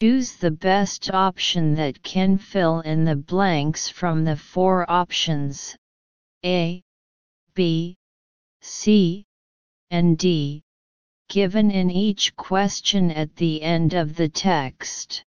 Choose the best option that can fill in the blanks from the four options A, B, C, and D, given in each question at the end of the text.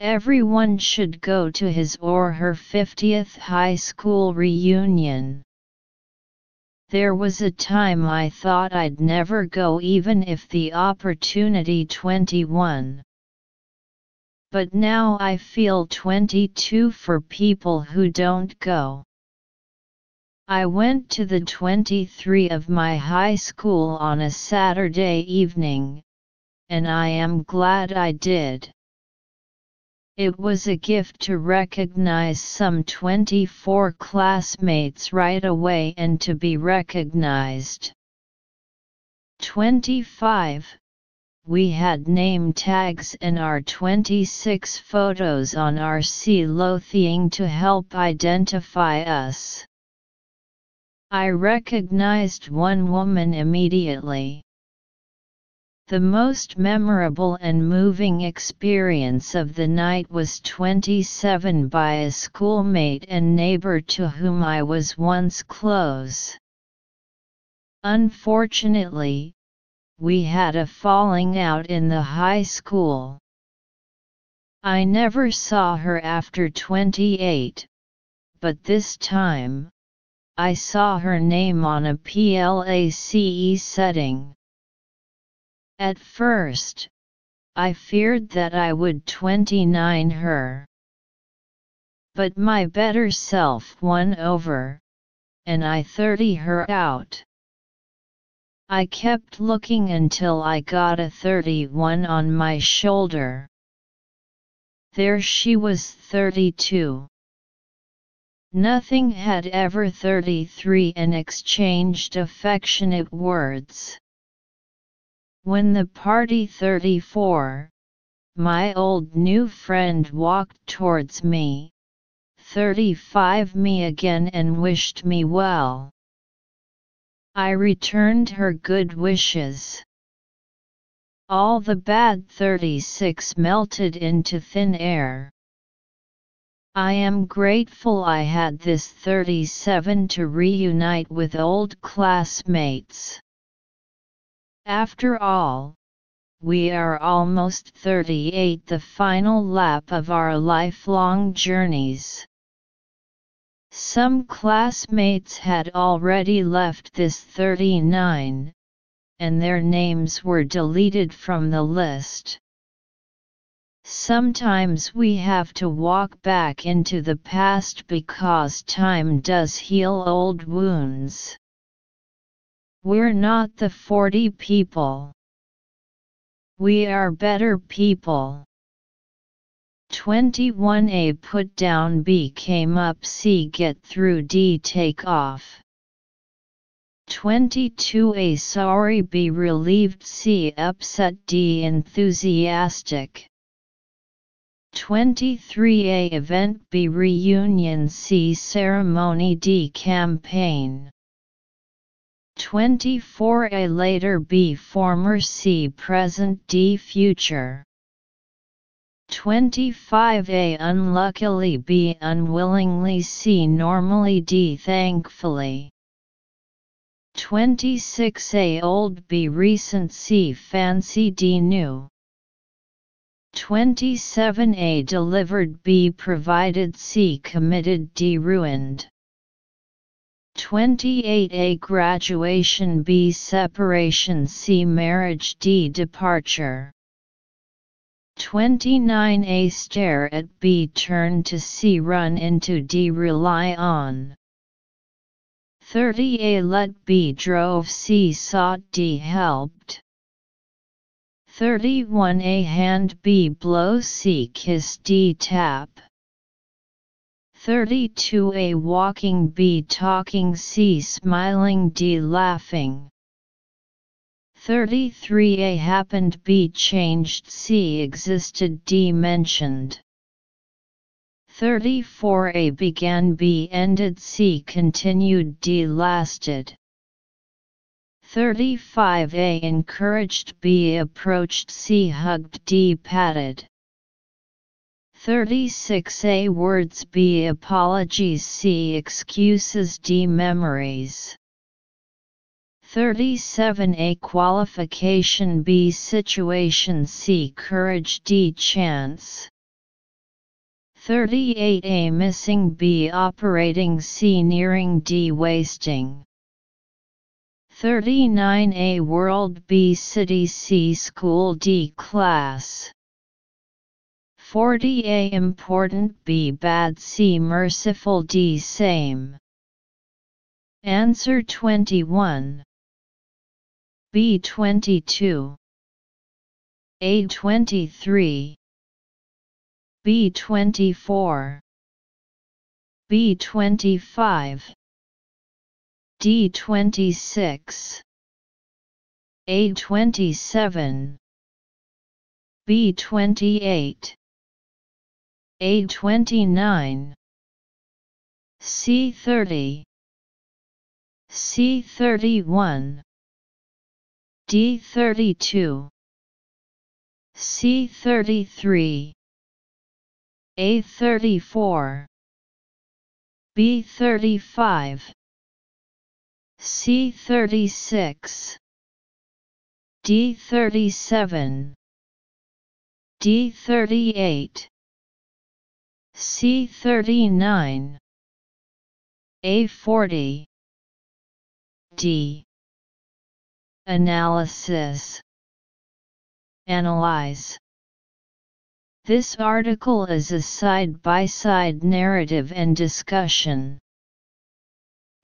Everyone should go to his or her 50th high school reunion. There was a time I thought I'd never go even if the opportunity 21 but now I feel 22 for people who don't go. I went to the 23 of my high school on a Saturday evening, and I am glad I did. It was a gift to recognize some 24 classmates right away and to be recognized. 25 we had name tags and our 26 photos on our sea clothing to help identify us. I recognized one woman immediately. The most memorable and moving experience of the night was 27 by a schoolmate and neighbor to whom I was once close. Unfortunately, we had a falling out in the high school. I never saw her after 28, but this time, I saw her name on a PLACE setting. At first, I feared that I would 29 her. But my better self won over, and I 30 her out. I kept looking until I got a 31 on my shoulder. There she was 32. Nothing had ever 33 and exchanged affectionate words. When the party 34, my old new friend walked towards me, 35 me again and wished me well. I returned her good wishes. All the bad 36 melted into thin air. I am grateful I had this 37 to reunite with old classmates. After all, we are almost 38 the final lap of our lifelong journeys. Some classmates had already left this 39, and their names were deleted from the list. Sometimes we have to walk back into the past because time does heal old wounds. We're not the 40 people. We are better people. 21A put down B came up C get through D take off. 22A sorry B relieved C upset D enthusiastic. 23A event B reunion C ceremony D campaign. 24A later B former C present D future. 25a unluckily b unwillingly c normally d thankfully. 26a old b recent c fancy d new. 27a delivered b provided c committed d ruined. 28a graduation b separation c marriage d departure 29a stare at B turn to C run into D rely on. 30a let B drove C sought D helped. 31a hand B blow C kiss D tap. 32a walking B talking C smiling D laughing 33a happened B changed C existed D mentioned 34a began B ended C continued D lasted 35a encouraged B approached C hugged D patted. 36a words B apologies C excuses D memories 37a qualification B situation C courage D chance. 38a missing B operating C nearing D wasting. 39a world B city C school D class. 40a important B bad C merciful D same. Answer 21 B22 A23 B24 B25 D26 A27 B28 A29 C30 C31 D32 C33 A34 B35 C36 D37 D38 C39 A40 D. Analysis Analyze this article is a side-by-side -side narrative and discussion.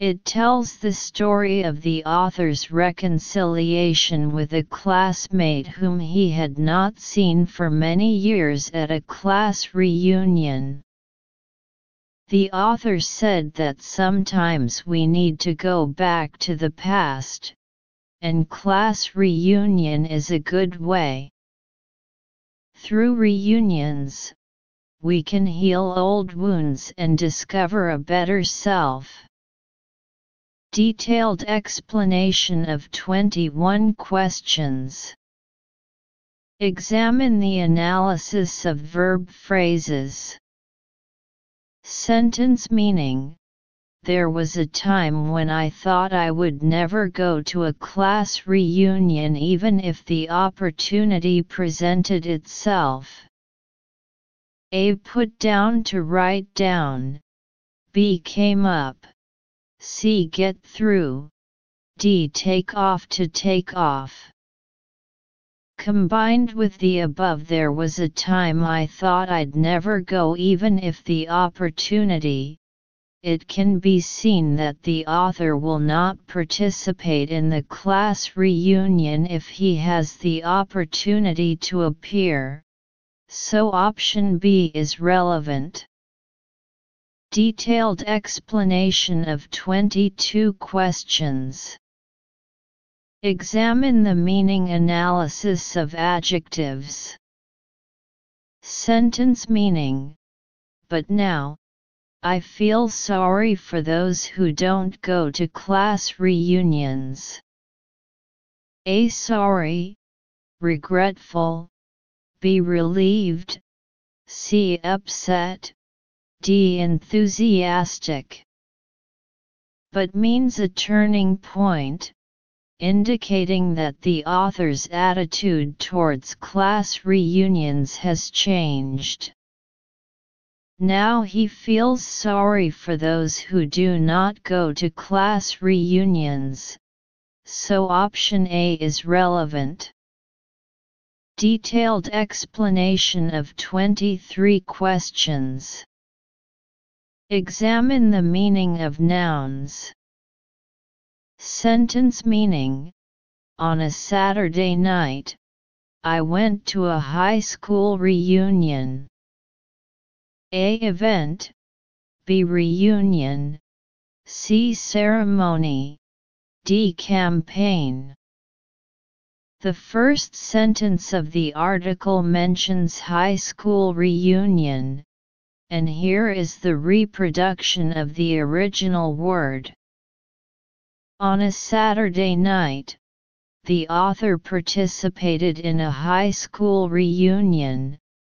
It tells the story of the author's reconciliation with a classmate whom he had not seen for many years at a class reunion. The author said that sometimes we need to go back to the past, and class reunion is a good way. Through reunions, we can heal old wounds and discover a better self. Detailed explanation of 21 questions. Examine the analysis of verb phrases. Sentence meaning there was a time when I thought I would never go to a class reunion even if the opportunity presented itself. A put down to write down, B came up, C get through, D take off to take off. Combined with the above there was a time I thought I'd never go even if the opportunity, it can be seen that the author will not participate in the class reunion if he has the opportunity to appear, so option B is relevant. Detailed explanation of 22 questions. Examine the meaning analysis of adjectives. Sentence meaning But now, I feel sorry for those who don't go to class reunions. A sorry, regretful, be relieved, C upset, D enthusiastic. But means a turning point, indicating that the author's attitude towards class reunions has changed. Now he feels sorry for those who do not go to class reunions, so option A is relevant. Detailed explanation of 23 questions. Examine the meaning of nouns. Sentence meaning On a Saturday night, I went to a high school reunion. A. Event B. Reunion C. Ceremony D. Campaign The first sentence of the article mentions high school reunion, and here is the reproduction of the original word. On a Saturday night, the author participated in a high school reunion,